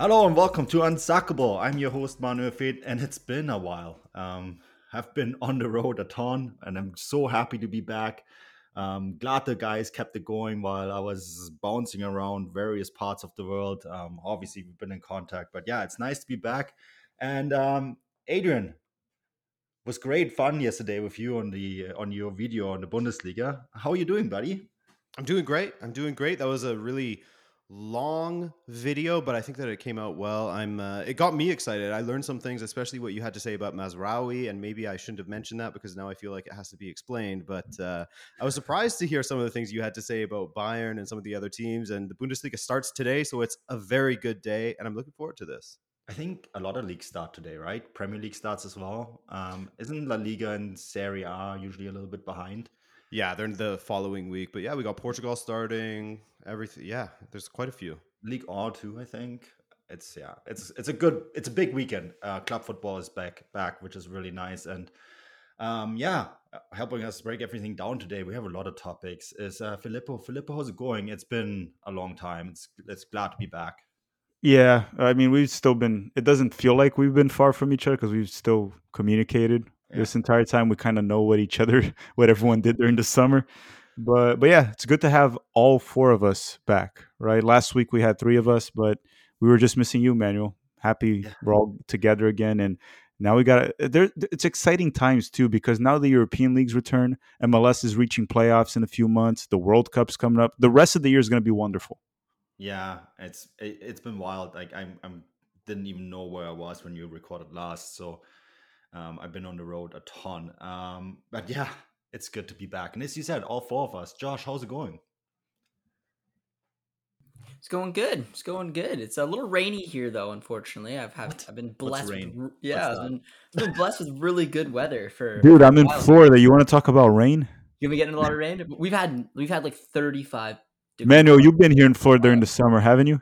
Hello and welcome to Unsuckable. I'm your host Manuel Veth, and it's been a while. Um, I've been on the road a ton, and I'm so happy to be back. Um, glad the guys kept it going while I was bouncing around various parts of the world. Um, obviously, we've been in contact, but yeah, it's nice to be back. And um, Adrian, was great fun yesterday with you on the on your video on the Bundesliga. How are you doing, buddy? I'm doing great. I'm doing great. That was a really long video, but I think that it came out well. I'm. Uh, it got me excited. I learned some things, especially what you had to say about Mazraoui, and maybe I shouldn't have mentioned that because now I feel like it has to be explained. But uh, I was surprised to hear some of the things you had to say about Bayern and some of the other teams. And the Bundesliga starts today, so it's a very good day, and I'm looking forward to this. I think a lot of leagues start today, right? Premier League starts as well. Um, isn't La Liga and Serie A usually a little bit behind? Yeah, they're in the following week, but yeah, we got Portugal starting. Everything, yeah, there's quite a few. League R too, I think. It's yeah, it's it's a good, it's a big weekend. Uh, club football is back, back, which is really nice, and um, yeah, helping us break everything down today. We have a lot of topics. Is uh, Filippo? Filippo, how's it going? It's been a long time. It's it's glad to be back. Yeah, I mean, we've still been. It doesn't feel like we've been far from each other because we've still communicated yeah. this entire time. We kind of know what each other, what everyone did during the summer. But but yeah, it's good to have all four of us back. Right. Last week we had three of us, but we were just missing you, Manuel. Happy yeah. we're all together again, and now we got eh, there. It's exciting times too because now the European leagues return. MLS is reaching playoffs in a few months. The World Cup's coming up. The rest of the year is going to be wonderful. Yeah, it's it, has been wild. Like I'm I'm didn't even know where I was when you recorded last. So um, I've been on the road a ton. Um, but yeah, it's good to be back. And as you said, all four of us. Josh, how's it going? It's going good. It's going good. It's a little rainy here, though. Unfortunately, I've had I've been blessed. With, yeah, I've been, I've been blessed with really good weather for. Dude, I'm in Florida. You want to talk about rain? You been getting a lot of rain? We've had we've had like 35. Manuel, you've been here in Florida during the summer, haven't you?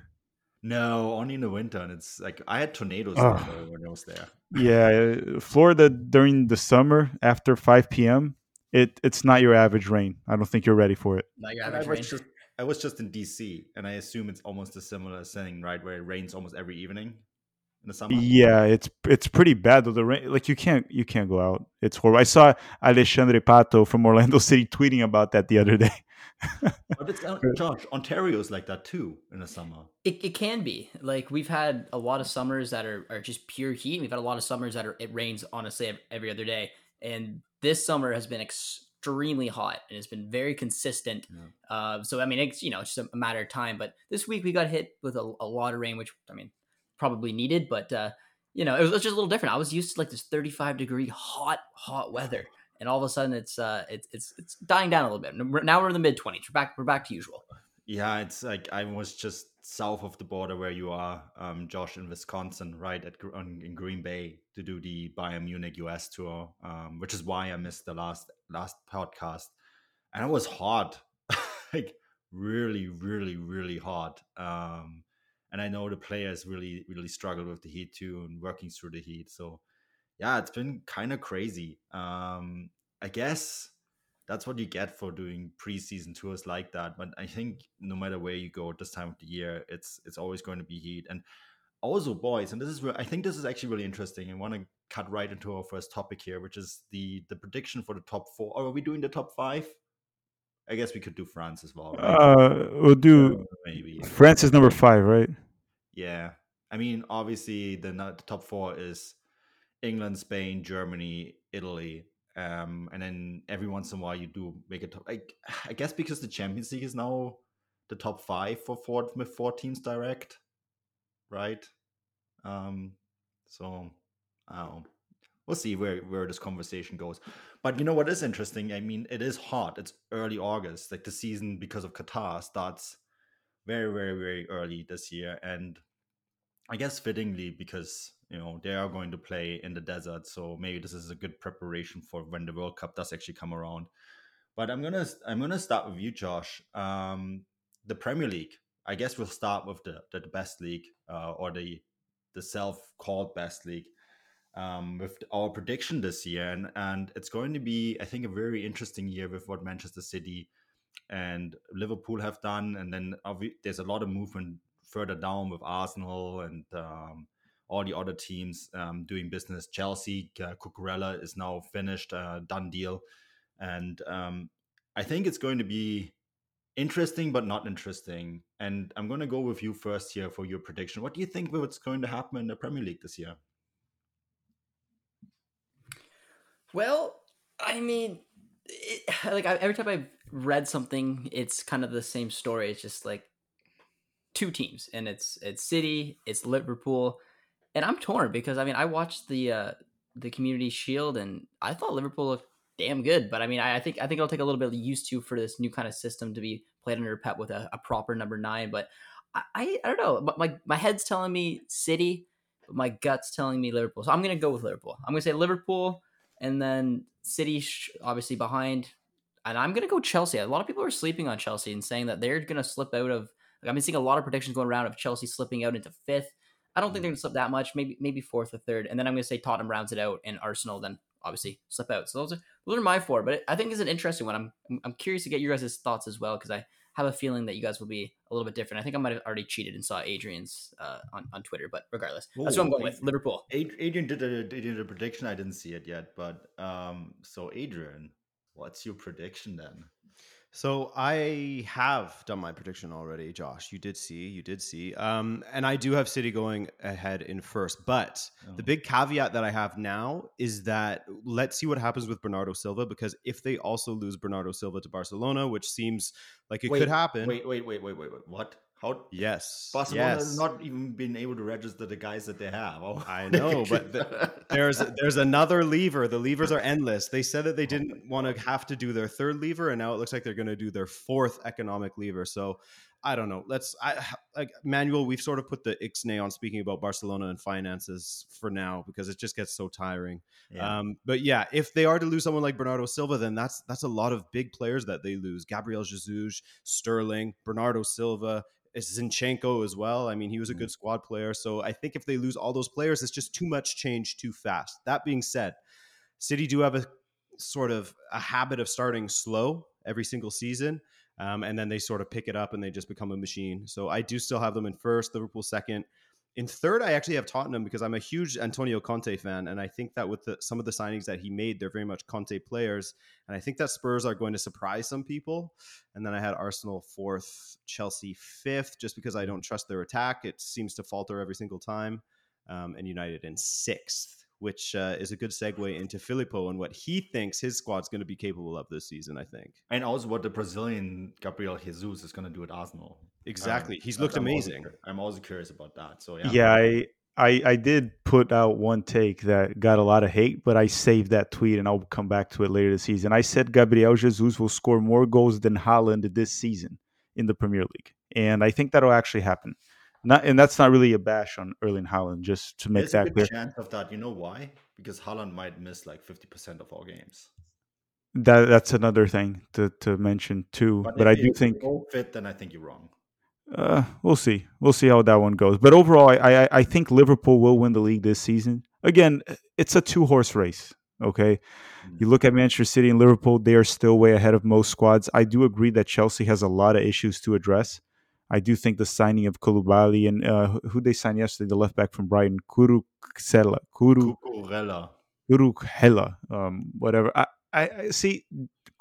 No, only in the winter, and it's like I had tornadoes oh. when I was there. Yeah, Florida during the summer after 5 p.m it it's not your average rain. I don't think you're ready for it. Not your average I was rain. Just, I was just in DC, and I assume it's almost a similar thing, right? Where it rains almost every evening in the summer. Yeah, it's it's pretty bad though. The rain, like you can't you can't go out. It's horrible. I saw Alexandre Pato from Orlando City tweeting about that the other day. but it's uh, Josh, Ontario's like that too in the summer. It, it can be like we've had a lot of summers that are, are just pure heat. We've had a lot of summers that are it rains honestly every other day, and this summer has been extremely hot and it's been very consistent. Yeah. Uh, so I mean, it's you know it's just a matter of time. But this week we got hit with a, a lot of rain, which I mean probably needed, but uh, you know it was, it was, just a little different. I was used to like this 35 degree hot hot weather, and all of a sudden it's uh it's it's it's dying down a little bit. Now we're in the mid 20s. We're back we're back to usual. Yeah, it's like I was just south of the border where you are, um, Josh, in Wisconsin, right at on, in Green Bay to do the Bayern Munich US tour, um, which is why I missed the last last podcast, and it was hot, like really, really, really hot. Um, and I know the players really, really struggled with the heat too, and working through the heat. So, yeah, it's been kind of crazy. Um, I guess that's what you get for doing preseason tours like that. But I think no matter where you go at this time of the year, it's it's always going to be heat. And also, boys, and this is where I think this is actually really interesting. I want to cut right into our first topic here, which is the the prediction for the top four. Or are we doing the top five? I guess we could do France as well. Right? Uh, we'll do uh, maybe France is number five, right? Yeah, I mean, obviously the, the top four is England, Spain, Germany, Italy, um, and then every once in a while you do make a top. I, I guess because the Champions League is now the top five for four with four teams direct, right? Um, so I don't know. We'll see where where this conversation goes. But you know what is interesting? I mean, it is hot. It's early August. Like the season because of Qatar starts very very very early this year, and I guess fittingly because you know they are going to play in the desert so maybe this is a good preparation for when the world cup does actually come around but i'm gonna i'm gonna start with you josh um the premier league i guess we'll start with the the, best league uh, or the the self-called best league um, with our prediction this year and and it's going to be i think a very interesting year with what manchester city and liverpool have done and then there's a lot of movement further down with Arsenal and um, all the other teams um, doing business. Chelsea, uh, Cucurella is now finished, uh, done deal, and um, I think it's going to be interesting but not interesting. And I'm going to go with you first here for your prediction. What do you think what's going to happen in the Premier League this year? Well, I mean, it, like I, every time I've read something, it's kind of the same story. It's just like two teams, and it's it's City, it's Liverpool, and I'm torn because I mean I watched the uh, the Community Shield, and I thought Liverpool looked damn good. But I mean, I, I, think I think it'll take a little bit of used to for this new kind of system to be played under Pep with a, a proper number nine. But I, I, don't know. But my my head's telling me City, but my gut's telling me Liverpool. So I'm gonna go with Liverpool. I'm gonna say Liverpool, and then City obviously behind. And I'm gonna go Chelsea. A lot of people are sleeping on Chelsea and saying that they're gonna slip out of. Like, I've been seeing a lot of predictions going around of Chelsea slipping out into fifth. I don't think they're gonna slip that much. Maybe maybe fourth or third, and then I'm gonna say Tottenham rounds it out, and Arsenal then obviously slip out. So those are those are my four, but I think it's an interesting one. I'm I'm curious to get your guys' thoughts as well because I have a feeling that you guys will be a little bit different. I think I might have already cheated and saw Adrian's uh, on on Twitter, but regardless, Ooh, that's what I'm going with. Liverpool. Adrian did a did a prediction. I didn't see it yet, but um, so Adrian, what's your prediction then? So I have done my prediction already, Josh. You did see, you did see. Um, and I do have City going ahead in first. But oh. the big caveat that I have now is that let's see what happens with Bernardo Silva because if they also lose Bernardo Silva to Barcelona, which seems like it wait, could happen. Wait, wait, wait, wait, wait, wait. What? How? Yes. Barcelona yes. has not even been able to register the guys that they have. Oh, I know, but the, there's there's another lever. The levers are endless. They said that they didn't want to have to do their third lever, and now it looks like they're going to do their fourth economic lever. So I don't know. Let's I like Manuel. We've sort of put the ixnay on speaking about Barcelona and finances for now because it just gets so tiring. Yeah. Um, but yeah, if they are to lose someone like Bernardo Silva, then that's that's a lot of big players that they lose. Gabriel Jesus, Sterling, Bernardo Silva. Zinchenko as well. I mean, he was a good mm-hmm. squad player. So I think if they lose all those players, it's just too much change too fast. That being said, City do have a sort of a habit of starting slow every single season. Um, and then they sort of pick it up and they just become a machine. So I do still have them in first, Liverpool second. In third, I actually have Tottenham because I'm a huge Antonio Conte fan, and I think that with the, some of the signings that he made, they're very much Conte players, and I think that Spurs are going to surprise some people. And then I had Arsenal fourth, Chelsea fifth, just because I don't trust their attack; it seems to falter every single time, um, and United in sixth which uh, is a good segue into Filippo and what he thinks his squad's going to be capable of this season, I think. And also what the Brazilian Gabriel Jesus is going to do at Arsenal. Exactly. Um, He's looked I'm amazing. Also, I'm also curious about that. So, yeah. Yeah, I, I, I did put out one take that got a lot of hate, but I saved that tweet and I'll come back to it later this season. I said Gabriel Jesus will score more goals than Haaland this season in the Premier League. And I think that'll actually happen. Not, and that's not really a bash on Erling Haaland, just to make There's that a clear. chance of that. You know why? Because Haaland might miss like fifty percent of all games. That that's another thing to, to mention too. But, but I do think fit, then I think you're wrong. Uh, we'll see. We'll see how that one goes. But overall, I, I I think Liverpool will win the league this season. Again, it's a two horse race. Okay, mm. you look at Manchester City and Liverpool; they are still way ahead of most squads. I do agree that Chelsea has a lot of issues to address. I do think the signing of Koulibaly and uh, who they signed yesterday, the left back from Brighton, Kuruksela, Kuru, Kukurela, Kurukhela, um, whatever. I, I, I see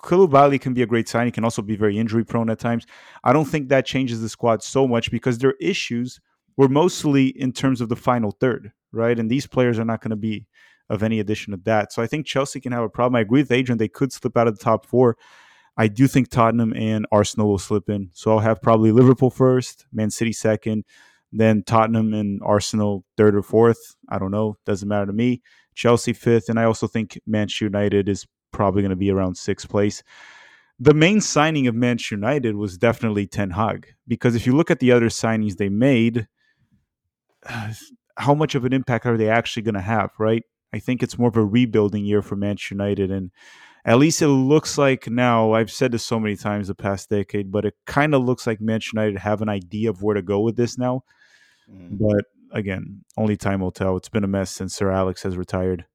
Koulibaly can be a great sign. He can also be very injury prone at times. I don't think that changes the squad so much because their issues were mostly in terms of the final third, right? And these players are not going to be of any addition to that. So I think Chelsea can have a problem. I agree with Adrian; they could slip out of the top four. I do think Tottenham and Arsenal will slip in. So I'll have probably Liverpool first, Man City second, then Tottenham and Arsenal third or fourth. I don't know. Doesn't matter to me. Chelsea fifth. And I also think Manchester United is probably going to be around sixth place. The main signing of Manchester United was definitely Ten Hag. Because if you look at the other signings they made, how much of an impact are they actually going to have, right? I think it's more of a rebuilding year for Manchester United. And at least it looks like now i've said this so many times the past decade but it kind of looks like manchester united have an idea of where to go with this now mm. but again only time will tell it's been a mess since sir alex has retired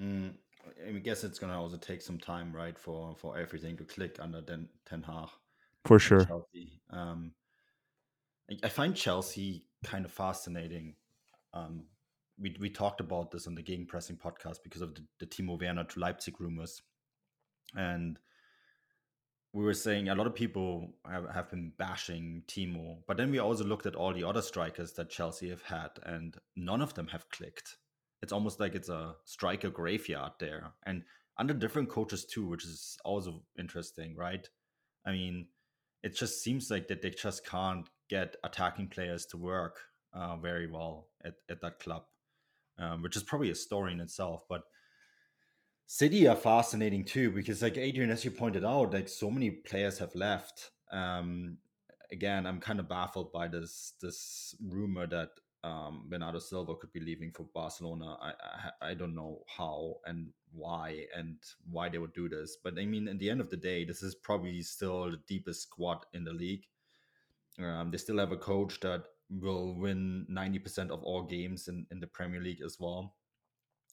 mm. i guess it's going to also take some time right for for everything to click under ten, ten hag for sure um, I find Chelsea kind of fascinating. Um, we we talked about this on the Gegenpressing podcast because of the, the Timo Werner to Leipzig rumors, and we were saying a lot of people have, have been bashing Timo, but then we also looked at all the other strikers that Chelsea have had, and none of them have clicked. It's almost like it's a striker graveyard there, and under different coaches too, which is also interesting, right? I mean, it just seems like that they just can't get attacking players to work uh, very well at, at that club, um, which is probably a story in itself. But City are fascinating too because, like Adrian, as you pointed out, like so many players have left. Um, again, I'm kind of baffled by this this rumor that um, Bernardo Silva could be leaving for Barcelona. I, I, I don't know how and why and why they would do this, but I mean, at the end of the day, this is probably still the deepest squad in the league. Um, they still have a coach that will win ninety percent of all games in, in the Premier League as well.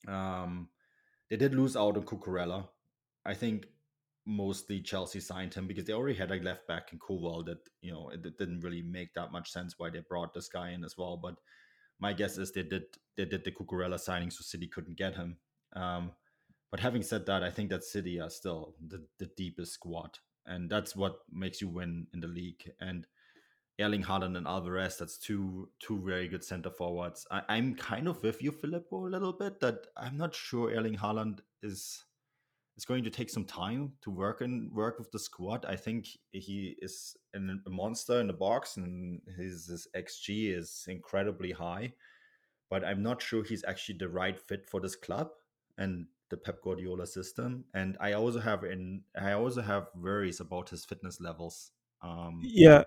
Um, they did lose out on Cucurella. I think mostly Chelsea signed him because they already had a left back in Kowal that you know it, it, didn't really make that much sense why they brought this guy in as well. But my guess is they did they did the Cucurella signing so City couldn't get him. Um, but having said that, I think that City are still the, the deepest squad, and that's what makes you win in the league. And Erling Haaland and Alvarez, that's two two very good center forwards. I, I'm kind of with you, Filippo, a little bit. That I'm not sure Erling Haaland is is going to take some time to work and work with the squad. I think he is a monster in the box, and his, his xG is incredibly high. But I'm not sure he's actually the right fit for this club and the Pep Guardiola system. And I also have in I also have worries about his fitness levels. Um, yeah,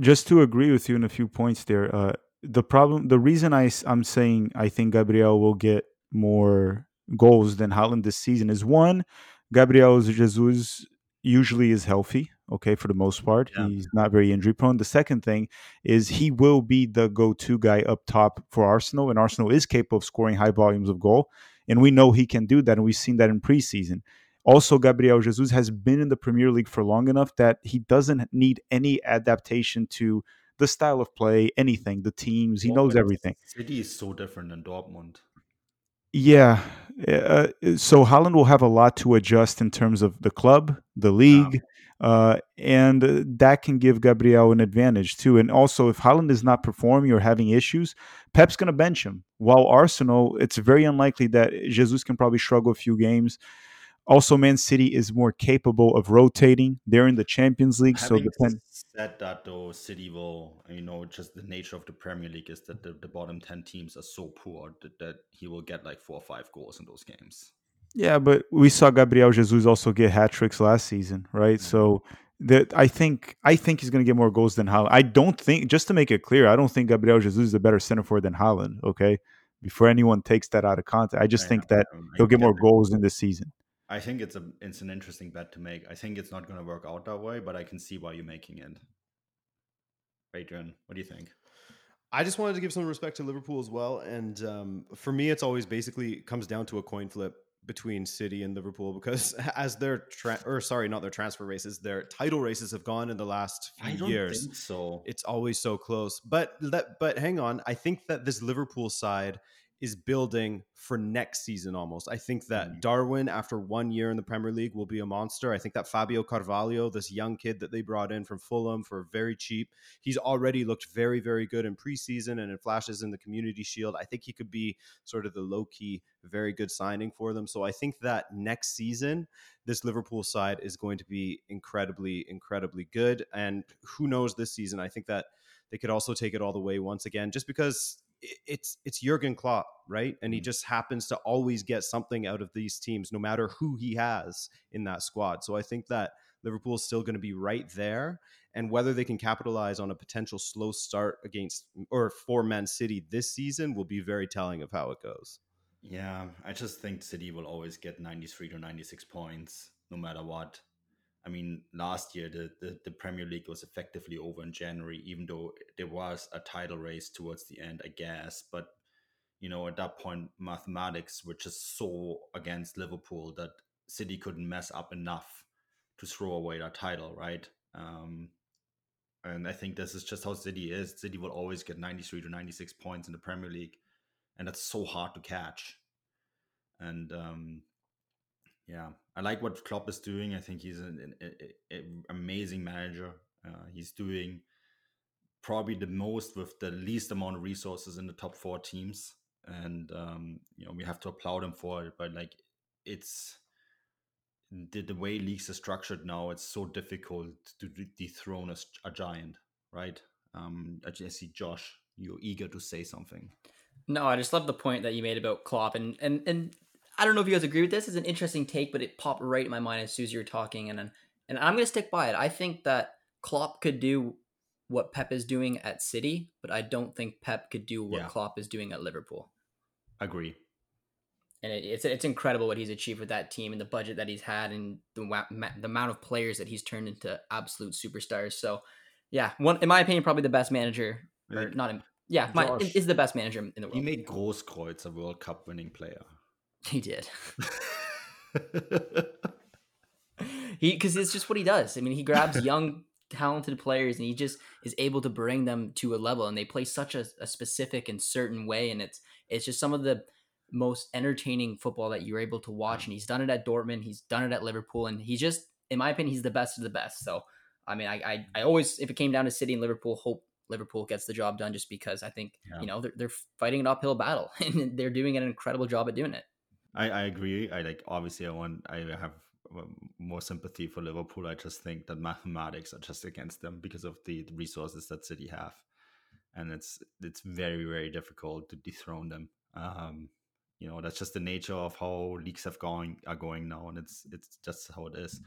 just to agree with you in a few points there. Uh, the problem, the reason I I'm saying I think Gabriel will get more goals than Haaland this season is one, Gabriel Jesus usually is healthy, okay, for the most part. Yeah. He's not very injury prone. The second thing is he will be the go to guy up top for Arsenal, and Arsenal is capable of scoring high volumes of goal. And we know he can do that, and we've seen that in preseason. Also, Gabriel Jesus has been in the Premier League for long enough that he doesn't need any adaptation to the style of play, anything, the teams. He knows everything. City is so different than Dortmund. Yeah. Uh, so Haaland will have a lot to adjust in terms of the club, the league, uh, and that can give Gabriel an advantage too. And also, if Haaland is not performing or having issues, Pep's going to bench him. While Arsenal, it's very unlikely that Jesus can probably struggle a few games. Also, Man City is more capable of rotating. They're in the Champions League, Having so depend. Said that though, City will, you know, just the nature of the Premier League is that the, the bottom ten teams are so poor that, that he will get like four or five goals in those games. Yeah, but we saw Gabriel Jesus also get hat tricks last season, right? Mm-hmm. So that I think I think he's going to get more goals than Haaland. I don't think just to make it clear, I don't think Gabriel Jesus is a better center forward than Haaland. Okay, before anyone takes that out of context, I just I think know, that he'll get more goals in this season. I think it's a it's an interesting bet to make. I think it's not going to work out that way, but I can see why you're making it. Adrian, what do you think? I just wanted to give some respect to Liverpool as well, and um, for me, it's always basically comes down to a coin flip between City and Liverpool because as their tra- or sorry, not their transfer races, their title races have gone in the last few years. so it's always so close. But let, but hang on, I think that this Liverpool side is building for next season almost. I think that mm. Darwin, after one year in the Premier League, will be a monster. I think that Fabio Carvalho, this young kid that they brought in from Fulham for very cheap, he's already looked very, very good in preseason and in flashes in the Community Shield. I think he could be sort of the low key, very good signing for them. So I think that next season, this Liverpool side is going to be incredibly, incredibly good. And who knows this season? I think that they could also take it all the way once again, just because it's it's Jurgen Klopp, right? And he mm. just happens to always get something out of these teams, no matter who he has in that squad. So I think that Liverpool is still going to be right there, and whether they can capitalize on a potential slow start against or for Man City this season will be very telling of how it goes. Yeah, I just think City will always get 93 to 96 points no matter what. I mean, last year the, the, the, Premier League was effectively over in January, even though there was a title race towards the end, I guess. But you know, at that point, mathematics were just so against Liverpool that City couldn't mess up enough to throw away that title, right? Um, And I think this is just how City is. City will always get 93 to 96 points in the Premier League, and that's so hard to catch. And um, yeah, I like what Klopp is doing. I think he's an, an, an amazing manager. Uh, he's doing probably the most with the least amount of resources in the top four teams, and um, you know we have to applaud him for it. But like, it's the, the way leagues are structured now, it's so difficult to dethrone a, a giant, right? Um, I see Josh, you're eager to say something. No, I just love the point that you made about Klopp, and and and I don't know if you guys agree with this. It's an interesting take, but it popped right in my mind as soon as you were talking, and and I'm gonna stick by it. I think that Klopp could do what Pep is doing at City, but I don't think Pep could do what yeah. Klopp is doing at Liverpool. Agree and it, it's it's incredible what he's achieved with that team and the budget that he's had and the the amount of players that he's turned into absolute superstars. So, yeah, one in my opinion, probably the best manager, or not. In, yeah, my, is the best manager in the world. He made Grosskreutz a World Cup winning player. He did. he because it's just what he does. I mean, he grabs young talented players and he just is able to bring them to a level and they play such a, a specific and certain way and it's it's just some of the most entertaining football that you're able to watch. And he's done it at Dortmund, he's done it at Liverpool, and he's just, in my opinion, he's the best of the best. So, I mean, I, I, I always, if it came down to City and Liverpool, hope Liverpool gets the job done just because I think, yeah. you know, they're, they're fighting an uphill battle and they're doing an incredible job at doing it. I, I agree. I like, obviously, I want, I have more sympathy for Liverpool. I just think that mathematics are just against them because of the resources that City have. And it's it's very very difficult to dethrone them. Um, you know that's just the nature of how leagues have going are going now and it's it's just how it is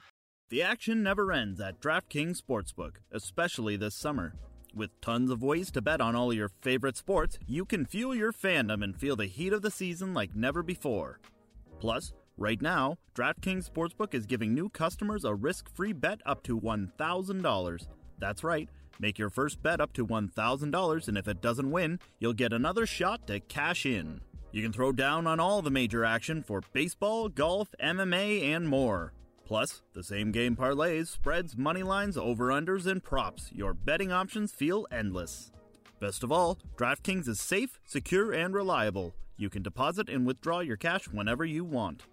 the action never ends at draftkings sportsbook especially this summer with tons of ways to bet on all your favorite sports you can fuel your fandom and feel the heat of the season like never before plus right now draftkings sportsbook is giving new customers a risk-free bet up to $1000 that's right Make your first bet up to $1,000, and if it doesn't win, you'll get another shot to cash in. You can throw down on all the major action for baseball, golf, MMA, and more. Plus, the same game parlays, spreads, money lines, over-unders, and props. Your betting options feel endless. Best of all, DraftKings is safe, secure, and reliable. You can deposit and withdraw your cash whenever you want.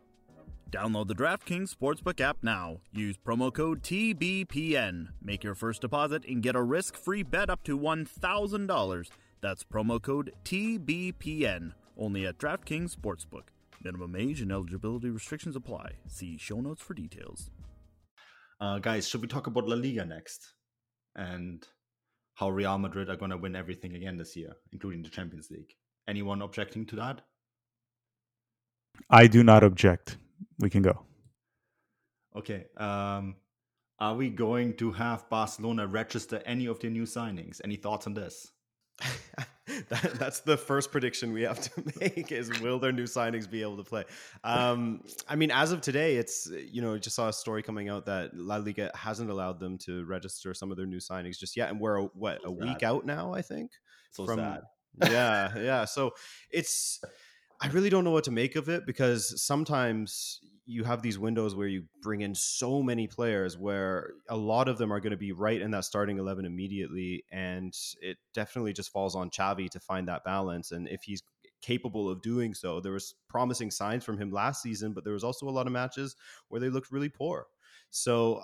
Download the DraftKings Sportsbook app now. Use promo code TBPN. Make your first deposit and get a risk-free bet up to $1,000. That's promo code TBPN only at DraftKings Sportsbook. Minimum age and eligibility restrictions apply. See show notes for details. Uh, guys, should we talk about La Liga next? And how Real Madrid are going to win everything again this year, including the Champions League. Anyone objecting to that? I do not object. We can go. Okay. Um, are we going to have Barcelona register any of their new signings? Any thoughts on this? that, that's the first prediction we have to make is will their new signings be able to play um, i mean as of today it's you know just saw a story coming out that la liga hasn't allowed them to register some of their new signings just yet and we're what a week out now i think so from, sad yeah yeah so it's i really don't know what to make of it because sometimes you have these windows where you bring in so many players where a lot of them are going to be right in that starting 11 immediately and it definitely just falls on Xavi to find that balance and if he's capable of doing so there was promising signs from him last season but there was also a lot of matches where they looked really poor. So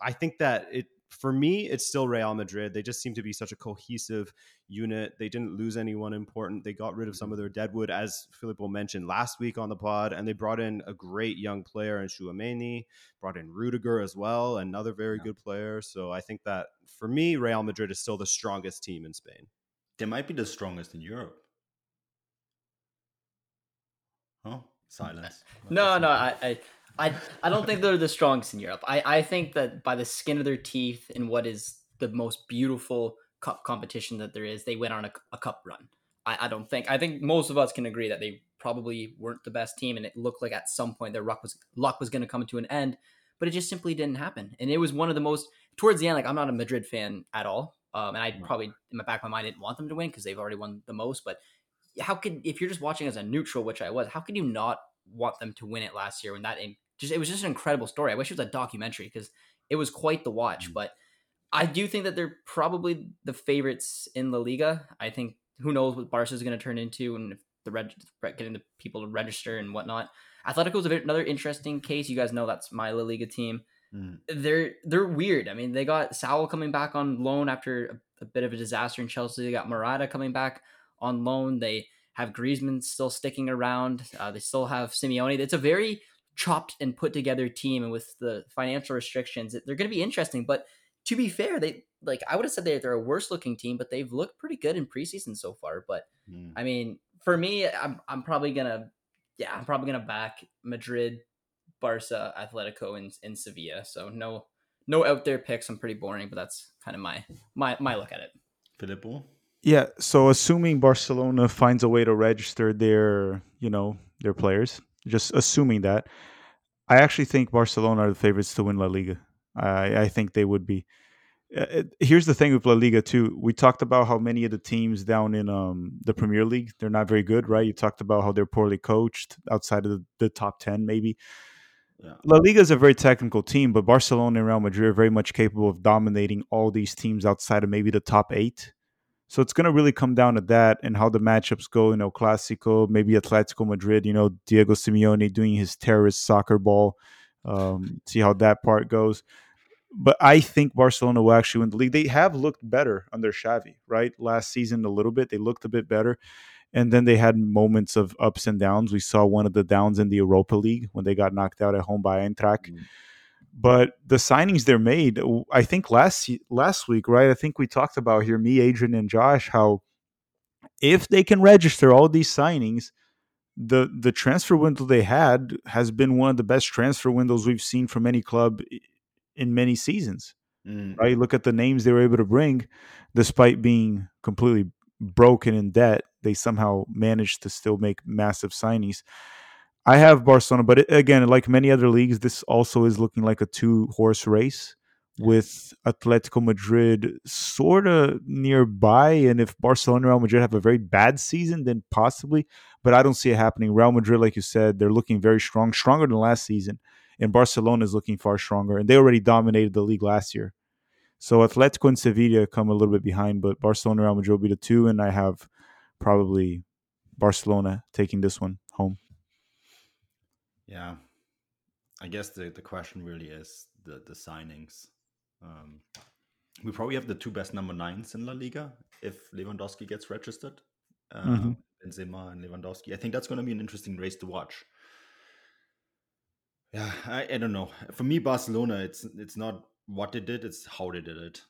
I think that it for me, it's still Real Madrid. They just seem to be such a cohesive unit. They didn't lose anyone important. They got rid of some mm-hmm. of their deadwood, as Filippo mentioned last week on the pod, and they brought in a great young player in Tchouameni, brought in Rudiger as well, another very yeah. good player. So I think that for me, Real Madrid is still the strongest team in Spain. They might be the strongest in Europe. Huh? Silence. no, no, I, I I I don't think they're the strongest in Europe. I, I think that by the skin of their teeth in what is the most beautiful cup competition that there is, they went on a, a cup run. I, I don't think I think most of us can agree that they probably weren't the best team, and it looked like at some point their luck was luck was going to come to an end, but it just simply didn't happen. And it was one of the most towards the end. Like I'm not a Madrid fan at all, um, and I probably in my back of my mind didn't want them to win because they've already won the most. But how could if you're just watching as a neutral, which I was, how could you not want them to win it last year when that just it was just an incredible story. I wish it was a documentary because it was quite the watch. Mm. But I do think that they're probably the favorites in La Liga. I think who knows what Barca is going to turn into and if the reg- getting the people to register and whatnot. Atletico was another interesting case. You guys know that's my La Liga team. Mm. They're they're weird. I mean, they got Saul coming back on loan after a, a, bit of a disaster in Chelsea. They got Morata coming back on loan. They have Griezmann still sticking around. Uh, they still have Simeone. It's a very chopped and put together team, and with the financial restrictions, they're going to be interesting. But to be fair, they like I would have said they, they're a worse looking team, but they've looked pretty good in preseason so far. But mm. I mean, for me, I'm I'm probably gonna yeah, I'm probably gonna back Madrid, Barca, Atletico, and in Sevilla. So no no out there picks. I'm pretty boring, but that's kind of my my my look at it. Filippo. Yeah, so assuming Barcelona finds a way to register their, you know, their players, just assuming that, I actually think Barcelona are the favorites to win La Liga. I, I think they would be. Uh, here's the thing with La Liga too. We talked about how many of the teams down in um, the Premier League they're not very good, right? You talked about how they're poorly coached outside of the, the top ten, maybe. Yeah. La Liga is a very technical team, but Barcelona and Real Madrid are very much capable of dominating all these teams outside of maybe the top eight. So it's going to really come down to that and how the matchups go. You know, Clásico, maybe Atletico Madrid. You know, Diego Simeone doing his terrorist soccer ball. Um, see how that part goes but I think Barcelona will actually win the league. They have looked better under Xavi, right? Last season a little bit, they looked a bit better, and then they had moments of ups and downs. We saw one of the downs in the Europa League when they got knocked out at home by Eintracht. Mm-hmm. But the signings they're made, I think last last week, right? I think we talked about here, me, Adrian, and Josh, how if they can register all these signings, the the transfer window they had has been one of the best transfer windows we've seen from any club in many seasons. Mm. Right? Look at the names they were able to bring, despite being completely broken in debt. They somehow managed to still make massive signings. I have Barcelona, but it, again, like many other leagues, this also is looking like a two horse race with Atletico Madrid sort of nearby. And if Barcelona and Real Madrid have a very bad season, then possibly, but I don't see it happening. Real Madrid, like you said, they're looking very strong, stronger than last season and Barcelona is looking far stronger, and they already dominated the league last year. So Atletico and Sevilla come a little bit behind, but Barcelona, Real Madrid will be the two, and I have probably Barcelona taking this one home. Yeah, I guess the the question really is the the signings. Um, we probably have the two best number nines in La Liga if Lewandowski gets registered. Uh, mm-hmm. Benzema and Lewandowski. I think that's going to be an interesting race to watch. Yeah, I, I don't know. For me, Barcelona, it's it's not what they did; it's how they did it,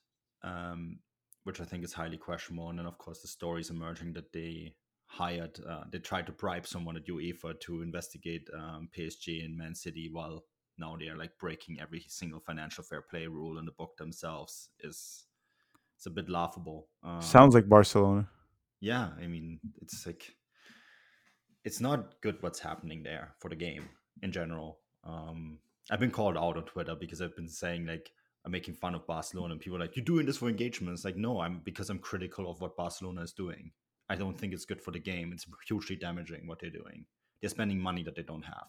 um, which I think is highly questionable. And then, of course, the stories emerging that they hired, uh, they tried to bribe someone at UEFA to investigate um, PSG and Man City, while now they are like breaking every single financial fair play rule in the book themselves. Is it's a bit laughable. Um, Sounds like Barcelona. Yeah, I mean, it's like it's not good what's happening there for the game in general. Um, I've been called out on Twitter because I've been saying like I'm making fun of Barcelona, and people are like, "You're doing this for engagement." It's like, no, I'm because I'm critical of what Barcelona is doing. I don't think it's good for the game. It's hugely damaging what they're doing. They're spending money that they don't have.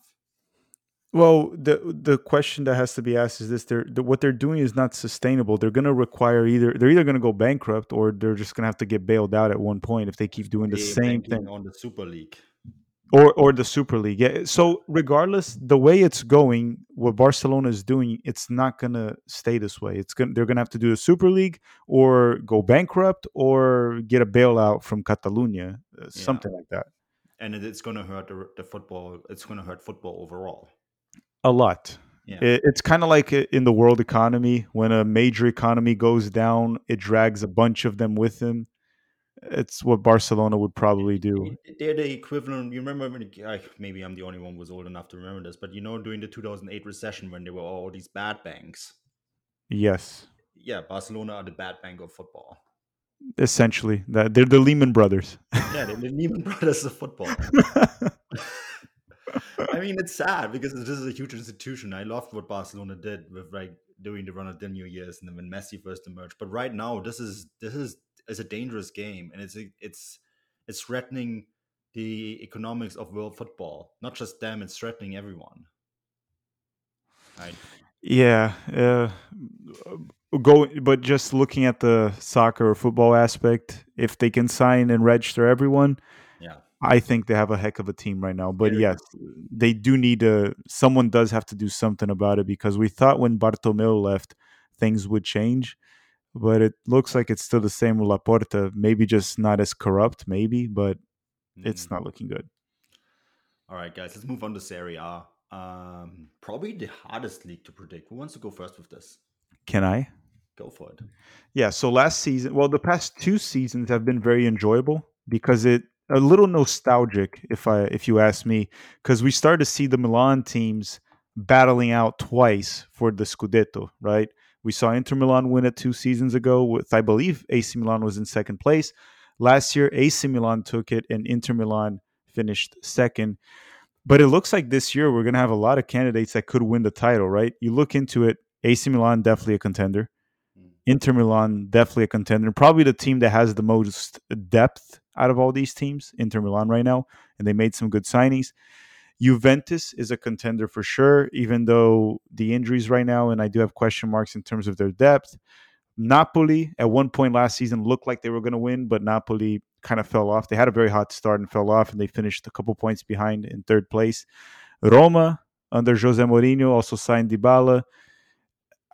Well, the the question that has to be asked is this: they're the, what they're doing is not sustainable. They're going to require either they're either going to go bankrupt or they're just going to have to get bailed out at one point if they keep doing the same thing on the Super League or or the Super League. Yeah. So regardless, the way it's going, what Barcelona is doing, it's not gonna stay this way. It's gonna they're gonna have to do a Super League or go bankrupt or get a bailout from Catalonia, uh, something yeah. like that. And it's gonna hurt the, the, football. It's gonna hurt football overall. A lot. Yeah. It, it's kind of like in the world economy when a major economy goes down, it drags a bunch of them with them it's what Barcelona would probably do. They're the equivalent. You remember when? maybe I'm the only one who was old enough to remember this, but you know, during the 2008 recession when there were all these bad banks. Yes. Yeah, Barcelona are the bad bank of football. Essentially, that they're the Lehman Brothers. yeah, they're the Lehman Brothers of football. I mean, it's sad because this is a huge institution. I loved what Barcelona did with like during the run of the New years and then when Messi first emerged. But right now, this is this is is a dangerous game, and it's it's it's threatening the economics of world football. Not just them; it's threatening everyone. Right. Yeah. Uh, go, but just looking at the soccer or football aspect, if they can sign and register everyone, Yeah. I think they have a heck of a team right now. But yes, they do need to. Someone does have to do something about it because we thought when Bartomeu left, things would change, but it looks like it's still the same with Laporta. Maybe just not as corrupt, maybe, but it's Mm. not looking good. All right, guys, let's move on to Serie A. Um, probably the hardest league to predict. Who wants to go first with this? Can I? Go for it. Yeah, so last season, well, the past two seasons have been very enjoyable because it a little nostalgic, if I if you ask me, because we started to see the Milan teams battling out twice for the Scudetto, right? We saw Inter Milan win it two seasons ago with I believe AC Milan was in second place. Last year, AC Milan took it and Inter Milan finished second. But it looks like this year we're gonna have a lot of candidates that could win the title, right? You look into it, AC Milan definitely a contender. Mm. Inter Milan definitely a contender. Probably the team that has the most depth out of all these teams, Inter Milan right now, and they made some good signings. Juventus is a contender for sure, even though the injuries right now, and I do have question marks in terms of their depth. Napoli at one point last season looked like they were going to win, but Napoli kind of fell off. They had a very hot start and fell off, and they finished a couple points behind in third place. Roma under Jose Mourinho also signed Dybala.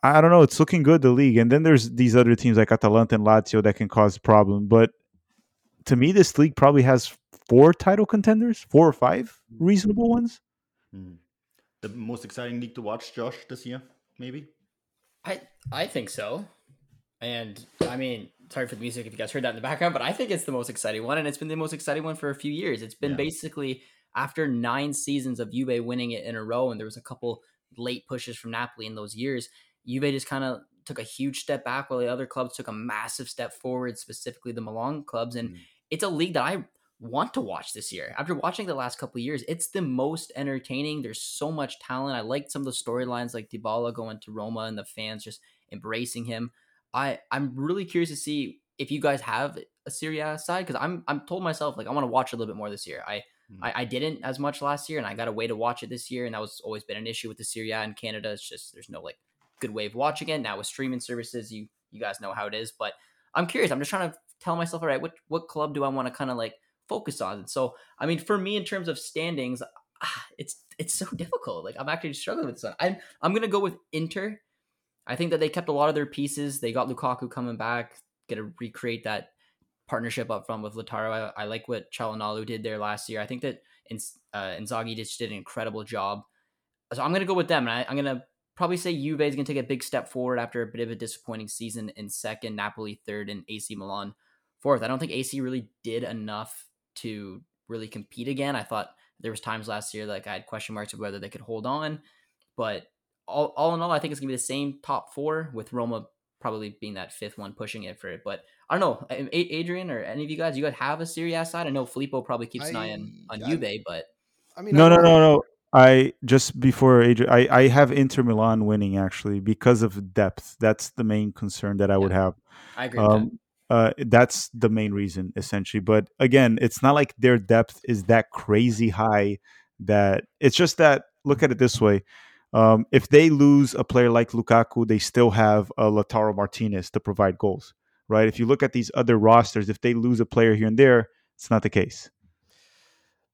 I don't know. It's looking good the league, and then there's these other teams like Atalanta and Lazio that can cause problem. But to me, this league probably has four title contenders, four or five reasonable ones. Hmm. The most exciting league to watch, Josh, this year, maybe? I I think so. And I mean, sorry for the music if you guys heard that in the background, but I think it's the most exciting one, and it's been the most exciting one for a few years. It's been Yeah. basically after nine seasons of Juve winning it in a row, and there was a couple late pushes from Napoli in those years. Juve just kind of took a huge step back while the other clubs took a massive step forward, specifically the Milan clubs. And Mm. it's a league that I want to watch this year. After watching the last couple of years, it's the most entertaining. There's so much talent. I liked some of the storylines like Dybala going to Roma and the fans just embracing him. I I'm really curious to see if you guys have a Serie A side because I'm I'm told myself like I want to watch a little bit more this year. I, Mm. I I didn't as much last year and I got a way to watch it this year and that was always been an issue with the Serie A in Canada. It's just there's no like good way of watching it now with streaming services. You you guys know how it is, but I'm curious. I'm just trying to tell myself, all right, what what club do I want to kind of like focus on? So I mean, for me in terms of standings, ah, it's it's so difficult. Like I'm actually struggling with this one. I'm I'm gonna go with Inter. I think that they kept a lot of their pieces. They got Lukaku coming back, gonna recreate that partnership up front with Lautaro. I, I like what Calhanoglu did there last year. I think that In, uh, Inzaghi just did an incredible job. So I'm gonna go with them, and I, I'm gonna probably say Juve is gonna take a big step forward after a bit of a disappointing season in second, Napoli third, and AC Milan fourth. I don't think AC really did enough to really compete again. I thought there was times last year like I had question marks of whether they could hold on, but all, all in all, I think it's gonna be the same top four with Roma probably being that fifth one pushing it for it. But I don't know, A- A- Adrian or any of you guys, you guys have a Serie A side? I know Filippo probably keeps an eye on on I- Juve, but I mean, No, I no, no, no. I just before Adrian, I, I have Inter Milan winning actually because of depth. That's the main concern that I would have. I agree with that. Um, uh, that's the main reason essentially. But again, it's not like their depth is that crazy high. That it's just that look at it this way: um, if they lose a player like Lukaku, they still have a Lautaro Martinez to provide goals, right? If you look at these other rosters, if they lose a player here and there, it's not the case.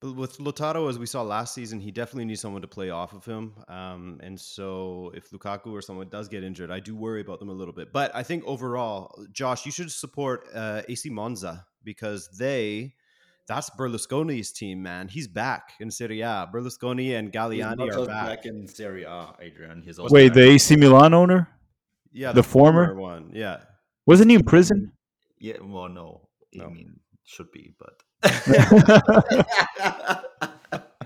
But with Lautaro, as we saw last season, he definitely needs someone to play off of him. Um, and so if Lukaku or someone does get injured, I do worry about them a little bit. But I think overall, Josh, you should support uh, AC Monza because they, that's Berlusconi's team, man. He's back in Serie A. Berlusconi and He's Galliani are back. back in Serie A, Adrian. He's also Wait, back- the AC Milan owner Yeah, the former? one. Yeah. wasn't he in prison? Yeah, well, no. I mean, should be, but.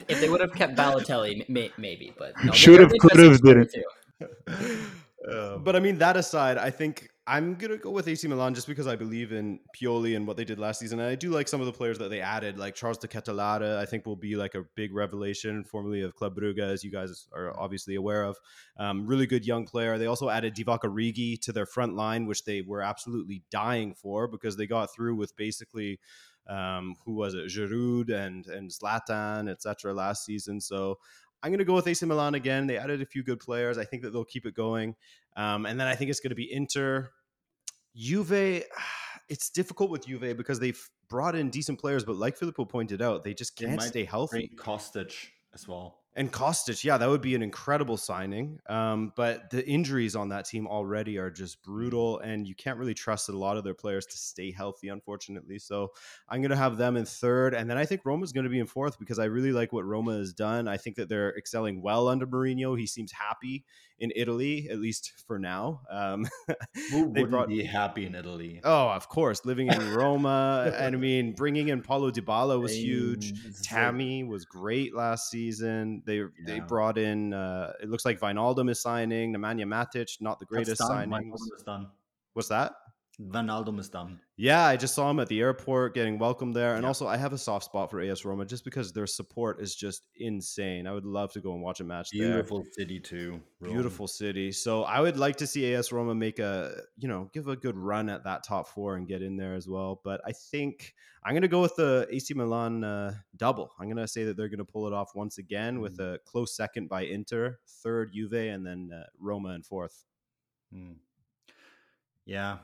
If they would have kept Balotelli, may, maybe, but no, Should've, could've, messed up didn't. too. Um, But I mean, that aside, I think I'm gonna go with AC Milan just because I believe in Pioli and what they did last season. And I do like some of the players that they added, like Charles De Ketelaere. I think will be like a big revelation, formerly of Club Brugge, as you guys are obviously aware of. Um, really good young player. They also added Divock Origi to their front line, which they were absolutely dying for because they got through with basically um, who was it, Giroud and and Zlatan, etc. last season. So I'm going to go with AC Milan again. They added a few good players. I think that they'll keep it going. Um, and then I think it's going to be Inter. Juve, it's difficult with Juve because they've brought in decent players, but like Filippo pointed out, they just can't might stay healthy. Kostic as well. And Kostic, yeah, that would be an incredible signing. Um, but the injuries on that team already are just brutal, and you can't really trust a lot of their players to stay healthy, unfortunately. So I'm going to have them in third, and then I think Roma's going to be in fourth because I really like what Roma has done. I think that they're excelling well under Mourinho. He seems happy in Italy, at least for now. Um, Who they wouldn't brought be happy in Italy? Oh, of course, living in Roma, and I mean, bringing in Paulo Dybala was huge. Spain, it's like- Tammy was great last season. They they brought in. Uh, it looks like Wijnaldum is signing. Nemanja Matic, not the greatest done. signings. Wijnaldum is done. What's that? Wijnaldum is done. Yeah, I just saw him at the airport getting welcomed there, and Yeah. also I have a soft spot for AS Roma just because their support is just insane. I would love to go and watch a match there. Beautiful city too. Rome. Beautiful city. So I would like to see AS Roma make a, you know, give a good run at that top four and get in there as well. But I think I'm going to go with the AC Milan uh, double. I'm going to say that they're going to pull it off once again with Mm. a close second by Inter, third Juve, and then uh, Roma in fourth. Hmm. Yeah,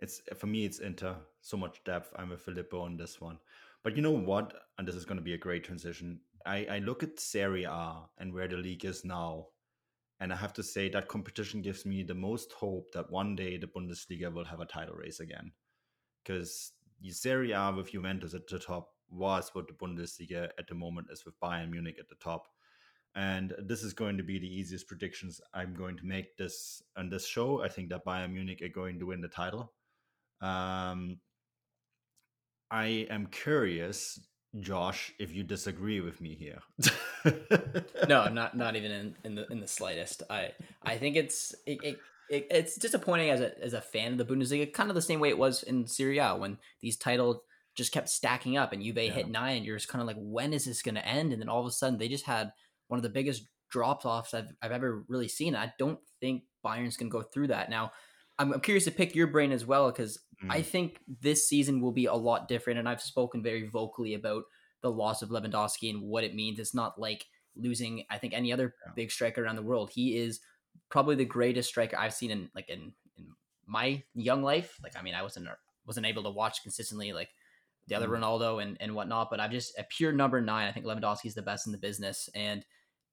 it's for me. It's Inter. So much depth. I'm with Filippo on this one. But you know what? And this is going to be a great transition. I, I look at Serie A and where the league is now, and I have to say that competition gives me the most hope that one day the Bundesliga will have a title race again. Because Serie A with Juventus at the top was what the Bundesliga at the moment is with Bayern Munich at the top and this is going to be the easiest predictions I'm going to make this on this show. I think that Bayern Munich are going to win the title. Um, I am curious, Josh, if you disagree with me here. no, not not even in, in the in the slightest. I I think it's it, it, it it's disappointing as a as a fan of the Bundesliga, kind of the same way it was in Serie A when these titles just kept stacking up and Juve Yeah. hit nine. You're just kind of like, when is this going to end? And then all of a sudden, they just had one of the biggest drop offs I've, I've ever really seen. I don't think Bayern's going to go through that. Now, I'm, I'm curious to pick your brain as well because I Mm. think this season will be a lot different. And I've spoken very vocally about the loss of Lewandowski and what it means. It's not like losing, I think, any other Yeah. big striker around the world. He is probably the greatest striker I've seen in like in, in my young life. Like, I mean, I wasn't wasn't able to watch consistently like the other Mm. Ronaldo and, and whatnot, but I'm just a pure number nine. I think Lewandowski is the best in the business. And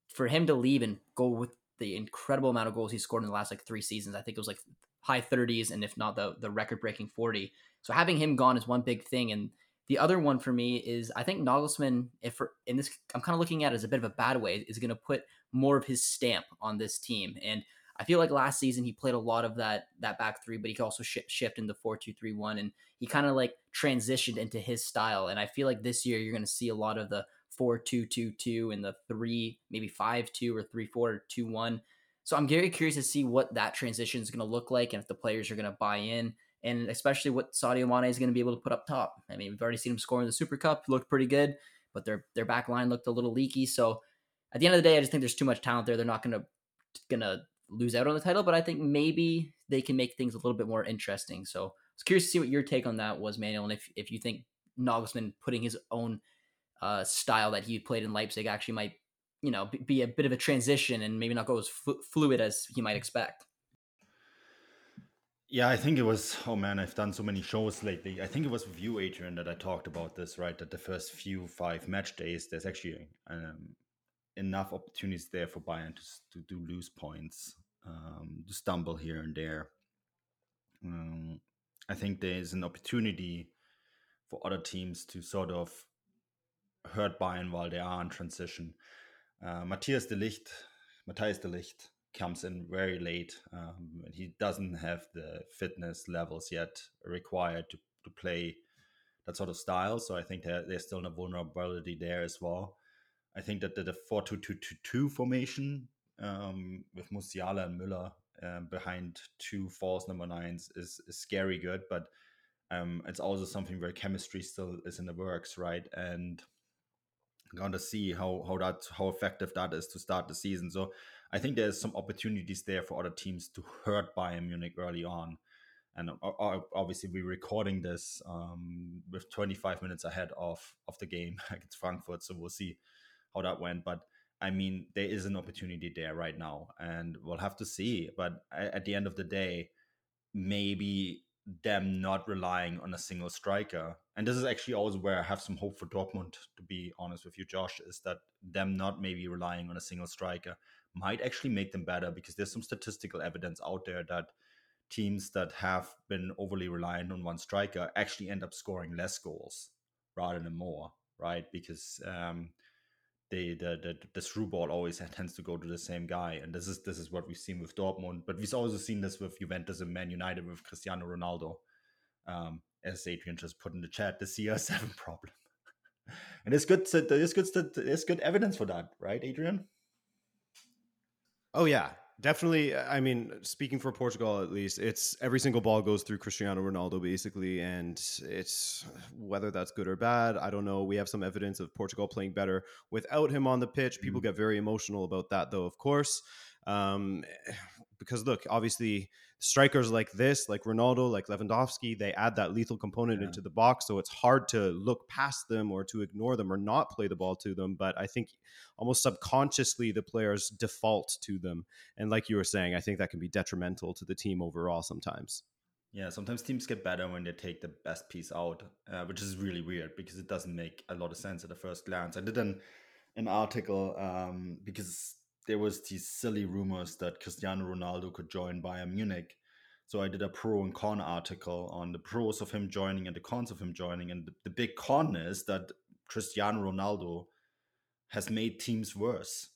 for him to leave and go with the incredible amount of goals he scored in the last like three seasons, I think it was like high 30s and if not the the record breaking 40. So having him gone is one big thing. And the other one for me is I think Nagelsmann, if in this, I'm kind of looking at it as a bit of a bad way, is going to put more of his stamp on this team. And I feel like last season he played a lot of that that back three, but he could also shift shift into four two three one, and he kind of like transitioned into his style. And I feel like this year you're going to see a lot of the four two two two and the three maybe five two or three four two one. So I'm very curious to see what that transition is going to look like, and if the players are going to buy in, and especially what Sadio Mane is going to be able to put up top. I mean, we've already seen him score in the Super Cup; looked pretty good, but their their back line looked a little leaky. So at the end of the day, I just think there's too much talent there. They're not going to gonna lose out on the title, but I think maybe they can make things a little bit more interesting. So I was curious to see what your take on that was, Manuel, and if if you think Nagelsmann putting his own uh, style that he played in Leipzig actually might, you know, be, a bit of a transition and maybe not go as flu- fluid as he might expect. Yeah, I think it was. Oh man, I've done so many shows lately. I think it was with you, Adrian, that I talked about this. Right, that the first few five match days, there's actually um, enough opportunities there for Bayern to to do lose points, um, to stumble here and there. Um, I think there's an opportunity for other teams to sort of hurt Bayern while they are in transition. Uh, Matthijs de Ligt, Matthijs de Ligt comes in very late. Um, he doesn't have the fitness levels yet required to, to play that sort of style. So I think there, there's still a vulnerability there as well. I think that the, the 4 2 2 2 formation um, with Musiala and Müller um, behind two false number nines is, is scary good, but um, it's also something where chemistry still is in the works, right? And to see how how that how effective that is to start the season. So I think there's some opportunities there for other teams to hurt Bayern Munich early on. And obviously, we're recording this um, with 25 minutes ahead of of the game against Frankfurt, so we'll see how that went. But I mean, there is an opportunity there right now, and we'll have to see. But at the end of the day, maybe them not relying on a single striker, and this is actually always where I have some hope for Dortmund. To be honest with you, Josh, is that them not maybe relying on a single striker might actually make them better because there's some statistical evidence out there that teams that have been overly reliant on one striker actually end up scoring less goals rather than more, right? Because um, the, the the the through ball always tends to go to the same guy, and this is this is what we've seen with Dortmund, but we've also seen this with Juventus and Man United with Cristiano Ronaldo. Um, as Adrian just put in the chat, the CR7 problem, and it's good. To, it's good. To, it's good evidence for that, right, Adrian? Oh yeah, definitely. I mean, speaking for Portugal at least, it's every single ball goes through Cristiano Ronaldo basically, and it's whether that's good or bad. I don't know. We have some evidence of Portugal playing better without him on the pitch. People mm-hmm. get very emotional about that, though. Of course, um, because look, obviously strikers like this, like Ronaldo, like Lewandowski, they add that lethal component yeah. into the box. So it's hard to look past them or to ignore them or not play the ball to them. But I think almost subconsciously the players default to them. And like you were saying, I think that can be detrimental to the team overall sometimes. Yeah, sometimes teams get better when they take the best piece out, uh, which is really weird because it doesn't make a lot of sense at the first glance. I did an an article um, because there was these silly rumors that Cristiano Ronaldo could join Bayern Munich. So I did a pro and con article on the pros of him joining and the cons of him joining. And the, the big con is that Cristiano Ronaldo has made teams worse.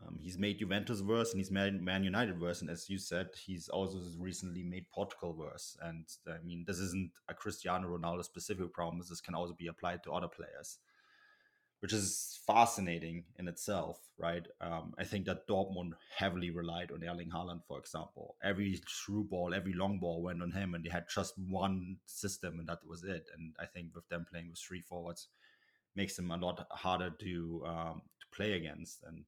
Um, he's made Juventus worse and he's made Man United worse. And as you said, he's also recently made Portugal worse. And I mean, this isn't a Cristiano Ronaldo specific problem. This can also be applied to other players which is fascinating in itself, right? Um, I think that Dortmund heavily relied on Erling Haaland, for example. Every through ball, every long ball went on him, and they had just one system, and that was it. And I think with them playing with three forwards, makes them a lot harder to um, to play against. And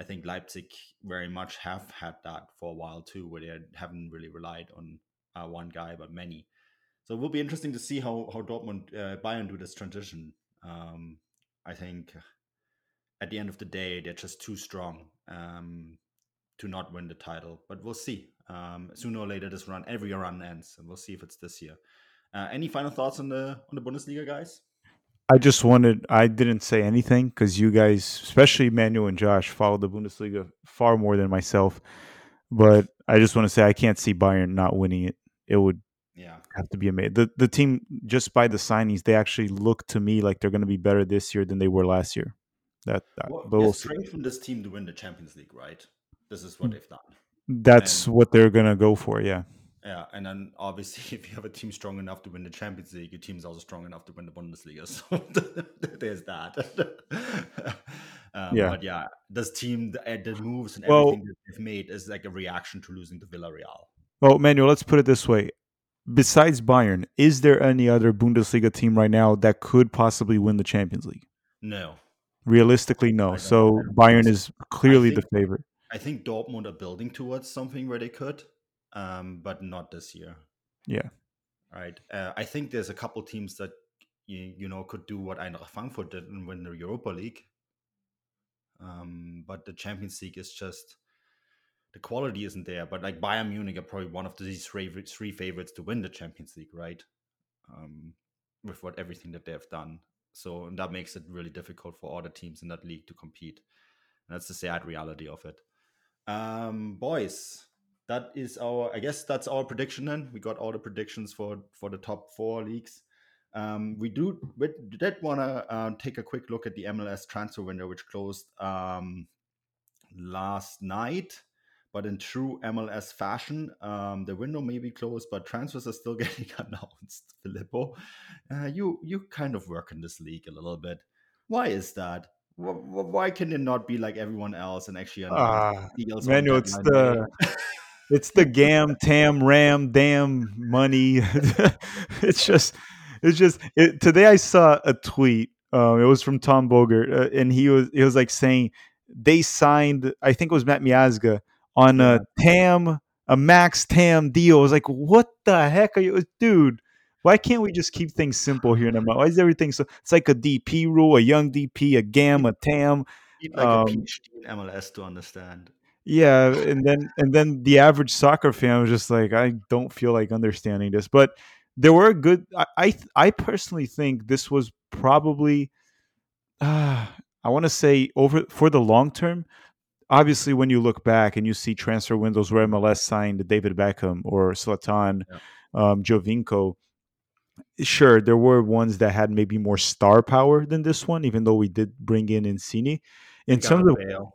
I think Leipzig very much have had that for a while too, where they haven't really relied on uh, one guy but many. So it will be interesting to see how how Dortmund uh, Bayern do this transition. Um, I think at the end of the day, they're just too strong um, to not win the title. But we'll see. Um, sooner or later, this run, every run ends, and we'll see if it's this year. Uh, any final thoughts on the on the Bundesliga, guys? I just wanted. I didn't say anything because you guys, especially Manuel and Josh, follow the Bundesliga far more than myself. But I just want to say I can't see Bayern not winning it. It would have to be amazing. The the team just by the signings, they actually look to me like they're going to be better this year than they were last year. That, that well, but we'll from this team to win the Champions League, right? This is what mm. they've done. That's and, what they're going to go for, yeah. Yeah, and then obviously, if you have a team strong enough to win the Champions League, your team's also strong enough to win the Bundesliga. So there's that. um, yeah. But yeah, this team, the, uh, the moves and everything well, that they've made is like a reaction to losing to Villarreal. Well, Manuel, let's put it this way: besides Bayern, is there any other Bundesliga team right now that could possibly win the Champions League? No. Realistically, no. So Bayern is clearly think, the favorite. I think Dortmund are building towards something where they could, um, but not this year. Yeah. Right. Uh, I think there's a couple teams that you, you know could do what Eintracht Frankfurt did and win the Europa League. Um, but the Champions League is just the quality isn't there. But like Bayern Munich are probably one of these three favorites to win the Champions League, right? Um, with what everything that they have done. So and that makes it really difficult for all the teams in that league to compete. And that's the sad reality of it. Um, boys, that is our. I guess that's our prediction. Then we got all the predictions for for the top four leagues. Um, we do we did want to uh, take a quick look at the MLS transfer window, which closed um, last night. But in true MLS fashion, um, the window may be closed, but transfers are still getting announced. Filippo, uh, you you kind of work in this league a little bit. Why is that? Why can it not be like everyone else and actually uh, deals? Manuel, it's the it's the gam tam ram damn money. it's just it's just it, today I saw a tweet. Um, it was from Tom Bogert, uh, and he was he was like saying they signed. I think it was Matt Miazga on a TAM, a max TAM deal. I was like, what the heck are you, dude? Why can't we just keep things simple here in America? Why is everything so? It's like a DP rule, a young DP, a GAM, a TAM. need like Um, a PhD in MLS to understand. Yeah, and then and then the average soccer fan was just like, I don't feel like understanding this. But there were good. I I, I personally think this was probably, uh, I want to say over for the long term. Obviously, when you look back and you see transfer windows where MLS signed David Beckham or Zlatan, Yeah. um, Giovinco, sure there were ones that had maybe more star power than this one. Even though we did bring in Insigne, in terms of Bale.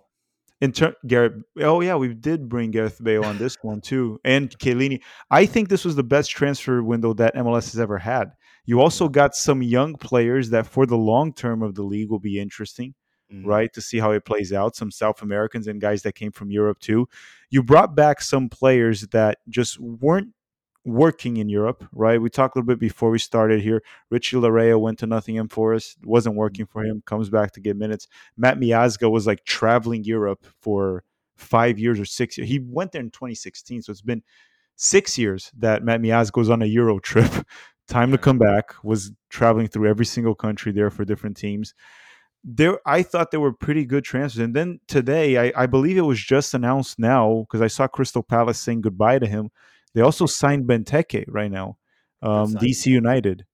in turn, Gareth. Oh yeah, we did bring Gareth Bale on this one too, and Chiellini. I think this was the best transfer window that MLS has ever had. You also got some young players that, for the long term of the league, will be interesting, Mhm. right? To see how it plays out. Some South Americans and guys that came from Europe too. You brought back some players that just weren't working in Europe, right? We talked a little bit before we started here. Richie Laryea went to Nottingham Forest, wasn't working for him, comes back to get minutes. Matt Miazga was like traveling Europe for five years or six years. He went there in 2016, so it's been six years that Matt Miazga was on a Euro trip. Time to come back. Was traveling through every single country there for different teams. There, I thought there were pretty good transfers, and then today, I, I believe it was just announced now because I saw Crystal Palace saying goodbye to him. They also signed Benteke right now, um. DC United.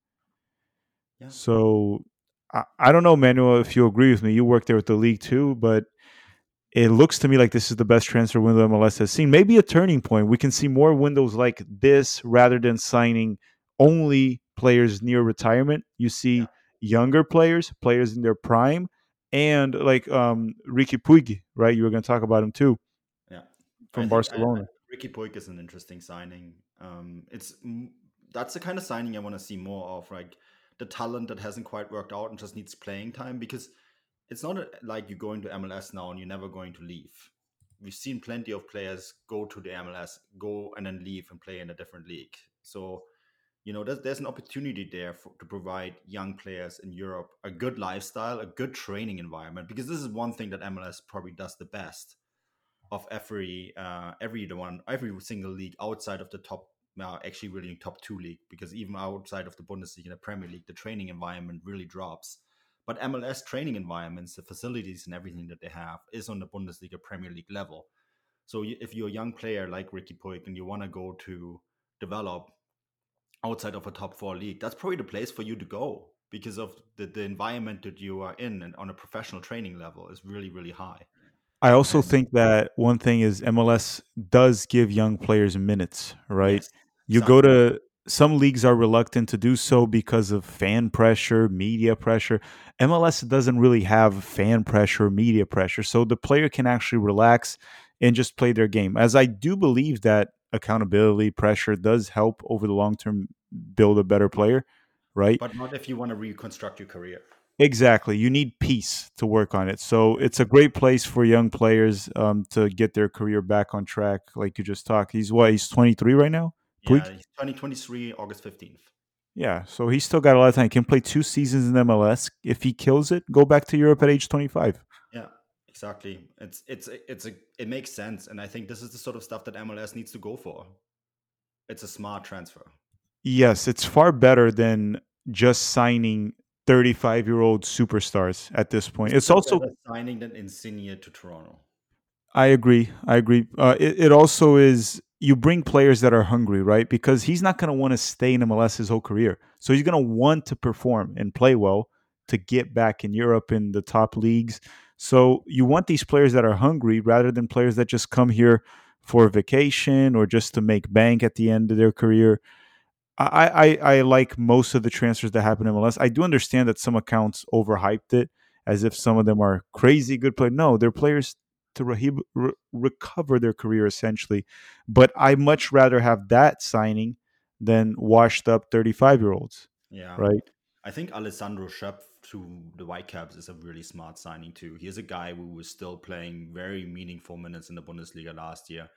Yeah. So I, I don't know, Manuel, if you agree with me. You work there with the league too, but it looks to me like this is the best transfer window MLS has seen. Maybe a turning point. We can see more windows like this rather than signing only players near retirement. You see Yeah. Younger players, players in their prime, and like um, Riqui Puig, right? You were going to talk about him too Yeah. from Barcelona. I- I- Riqui Puig is an interesting signing. Um, it's that's the kind of signing I want to see more of, like the talent that hasn't quite worked out and just needs playing time. Because it's not a, like you're going to MLS now and you're never going to leave. We've seen plenty of players go to the MLS, go and then leave and play in a different league. So, you know, there's, there's an opportunity there for, to provide young players in Europe a good lifestyle, a good training environment. Because this is one thing that MLS probably does the best of every uh, every one every single league outside of the top uh, actually really top two league because even outside of the Bundesliga and the Premier League the training environment really drops but MLS training environments the facilities and everything that they have is on the Bundesliga Premier League level so if you're a young player like Riqui Puig and you want to go to develop outside of a top four league that's probably the place for you to go because of the, the environment that you are in and on a professional training level is really really high I also And- think that one thing is MLS does give young players minutes, right? Yes, You go to some leagues are reluctant to do so because of fan pressure, media pressure. MLS doesn't really have fan pressure, media pressure. So the player can actually relax and just play their game. As I do believe that accountability pressure does help over the long term build a better player, right? but not if you want to reconstruct your career Exactly. You need peace to work on it. So it's a great place for young players um, to get their career back on track, like you just talked. He's what? He's 23 right now? Yeah, Puig? 2023, August 15th. Yeah. So he's still got a lot of time. He can play two seasons in MLS. If he kills it, go back to Europe at age 25. Exactly. It's it's it's a it makes sense, and I think this is the sort of stuff that MLS needs to go for. It's a smart transfer. Yes, it's far better than just signing 35 year old superstars at this point. It's much also signing than Insigne to Toronto. I agree. I agree. Uh, it, it also is you bring players that are hungry, right? Because he's not going to want to stay in MLS his whole career. So he's going to want to perform and play well to get back in Europe in the top leagues. So you want these players that are hungry rather than players that just come here for vacation or just to make bank at the end of their career. I, I, I like most of the transfers that happen in MLS. I do understand that some accounts overhyped it as if some of them are crazy good players. No, they're players to re- re- recover their career essentially. But I much rather have that signing than washed up 35 year olds, Yeah, right? I think Alessandro Schöpf to the Whitecaps is a really smart signing too. He's a guy who was still playing very meaningful minutes in the Bundesliga last year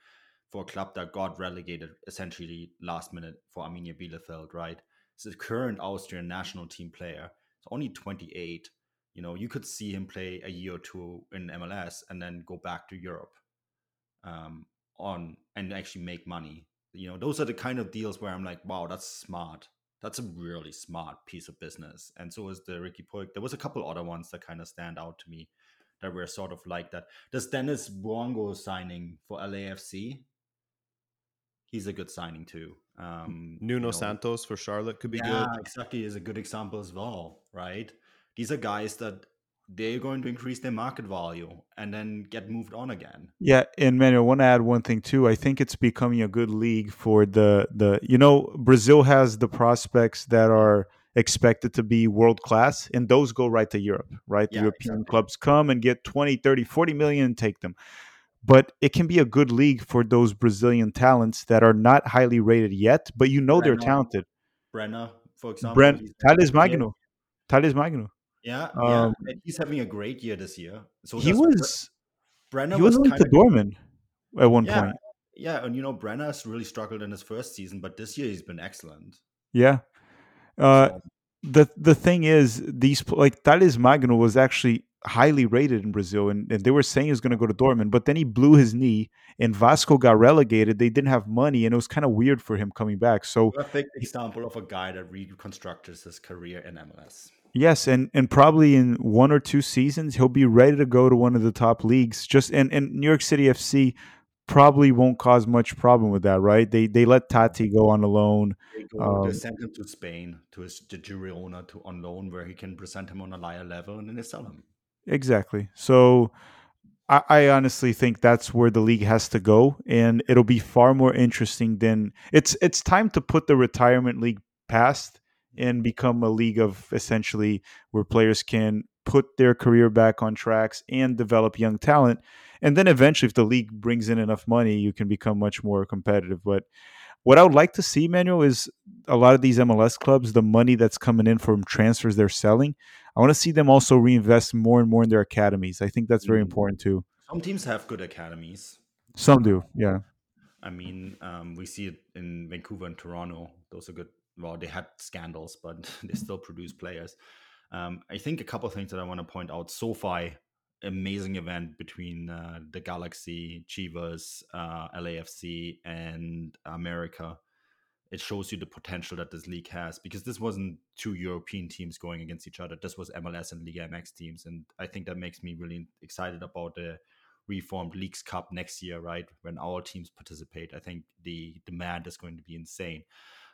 for a club that got relegated essentially last minute for Arminia Bielefeld, right? He's a current Austrian national team player. He's only 28. You know, you could see him play a year or two in MLS and then go back to Europe um, on and actually make money. You know, those are the kind of deals where I'm like, wow, that's smart. That's a really smart piece of business. And so is the Riqui Puig. There was a couple other ones that kind of stand out to me that were sort of like that. Does Denis Bouanga signing for LAFC? He's a good signing too. Um, Nuno you know, Santos for Charlotte could be yeah, good. exactly is a good example as well, right? These are guys that they're going to increase their market value and then get moved on again. Yeah, and Manuel, I want to add one thing too. I think it's becoming a good league for the the you know Brazil has the prospects that are expected to be world class and those go right to Europe, right? The Yeah, European exactly. clubs come and get 20, 30, 40 million and take them. But it can be a good league for those Brazilian talents that are not highly rated yet, but you know they're talented. Brenner, for example. Brent he's- Thales Magno. Thales Magno. Yeah, yeah, Um, and he's having a great year this year. So He was Brenner he was was to of Dortmund at one yeah, point. yeah, and you know Brenner's really struggled in his first season, but this year he's been excellent. Yeah. Uh, So, the the thing is, these like Thales Magno was actually highly rated in Brazil, and, and they were saying he was going to go to Dortmund, but then he blew his knee, and Vasco got relegated. They didn't have money, and it was kind of weird for him coming back. So perfect example of a guy that reconstructed his career in MLS. Yes, and and probably in one or two seasons he'll be ready to go to one of the top leagues. Just and and New York City FC probably won't cause much problem with that, right? They they let Taty go on a loan. They go, Um, they send him to Spain to his to Girona to on loan, where he can present him on a higher level, and then they sell him. Exactly. So I, I honestly think that's where the league has to go, and it'll be far more interesting than it's. It's time to put the retirement league past and become a league of essentially where players can put their career back on tracks and develop young talent. And then eventually, if the league brings in enough money, you can become much more competitive. But what I would like to see, Manuel, is a lot of these MLS clubs, the money that's coming in from transfers they're selling. I want to see them also reinvest more and more in their academies. I think that's very Mhm. important too. Some teams have good academies. Some do, yeah. I mean, um, we see it in Vancouver and Toronto. Those are good. Well, they had scandals, but they still produce players. Um, I think a couple of things that I want to point out. SoFi, amazing event between uh, the Galaxy, Chivas, uh, LAFC, and America. It shows you the potential that this league has because this wasn't two European teams going against each other. This was MLS and Liga MX teams, and I think that makes me really excited about the reformed Leagues Cup next year, right? When our teams participate, I think the demand is going to be insane.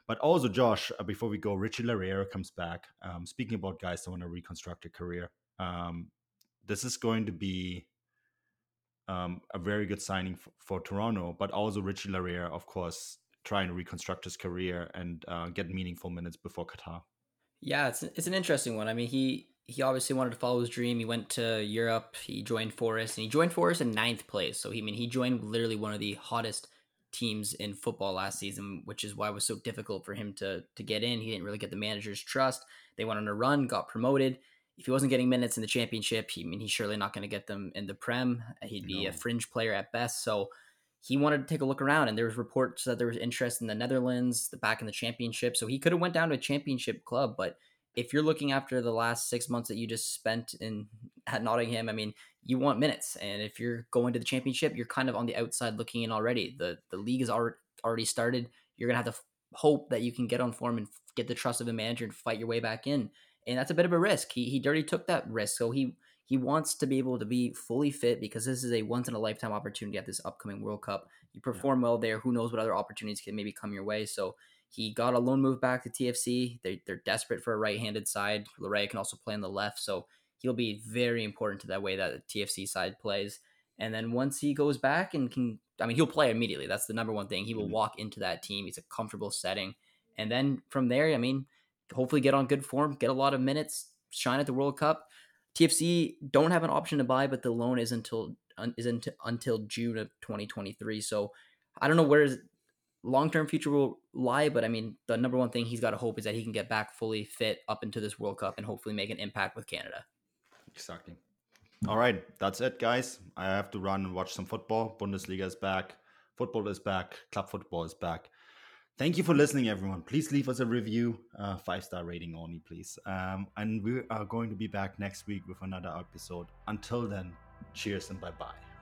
But also, Josh, uh, before we go, Richie Laryea comes back. Um, speaking about guys that want to reconstruct a career, um, this is going to be um, a very good signing for Toronto. But also, Richie Laryea, of course, trying to reconstruct his career and uh, get meaningful minutes before Qatar. Yeah, it's it's an interesting one. I mean, he he obviously wanted to follow his dream. He went to Europe. He joined Forest, and he joined Forest in ninth place. So he I mean he joined literally one of the hottest teams in football last season, which is why it was so difficult for him to to get in. He didn't really get the manager's trust. They went on a run, got promoted. If he wasn't getting minutes in the championship, he I mean he's surely not going to get them in the Prem. Uh, he'd be a fringe player at best. So he wanted to take a look around and there was reports that there was interest in the Netherlands, the back in the championship. So he could have went down to a championship club, but if you're looking after the last six months that you just spent in at Nottingham, I mean, you want minutes, and if you're going to the championship, you're kind of on the outside looking in already. the The league is already started. You're gonna have to f- hope that you can get on form and f- get the trust of a manager and fight your way back in, and that's a bit of a risk. He he already took that risk, so he he wants to be able to be fully fit because this is a once in a lifetime opportunity at this upcoming World Cup. You perform well there, who knows what other opportunities can maybe come your way. So he got a loan move back to TFC. They, they're desperate for a right-handed side. Laryea can also play on the left, so he'll be very important to that way that the TFC side plays. And then once he goes back and can, I mean, he'll play immediately. That's the number one thing. He will Mhm. walk into that team. He's a comfortable setting, and then from there, I mean, hopefully get on good form, get a lot of minutes, shine at the World Cup. TFC don't have an option to buy, but the loan is until is until, until June of 2023. So I don't know where long term future will lie, but I mean, the number one thing he's got to hope is that he can get back fully fit up into this World Cup and hopefully make an impact with Canada. Exactly. All right, that's it, guys. I have to run and watch some football. Bundesliga is back. Football is back. Club football is back. Thank you for listening, everyone. Please leave us a review, uh, five star rating only, please. Um, and we are going to be back next week with another episode. Until then, cheers and bye bye.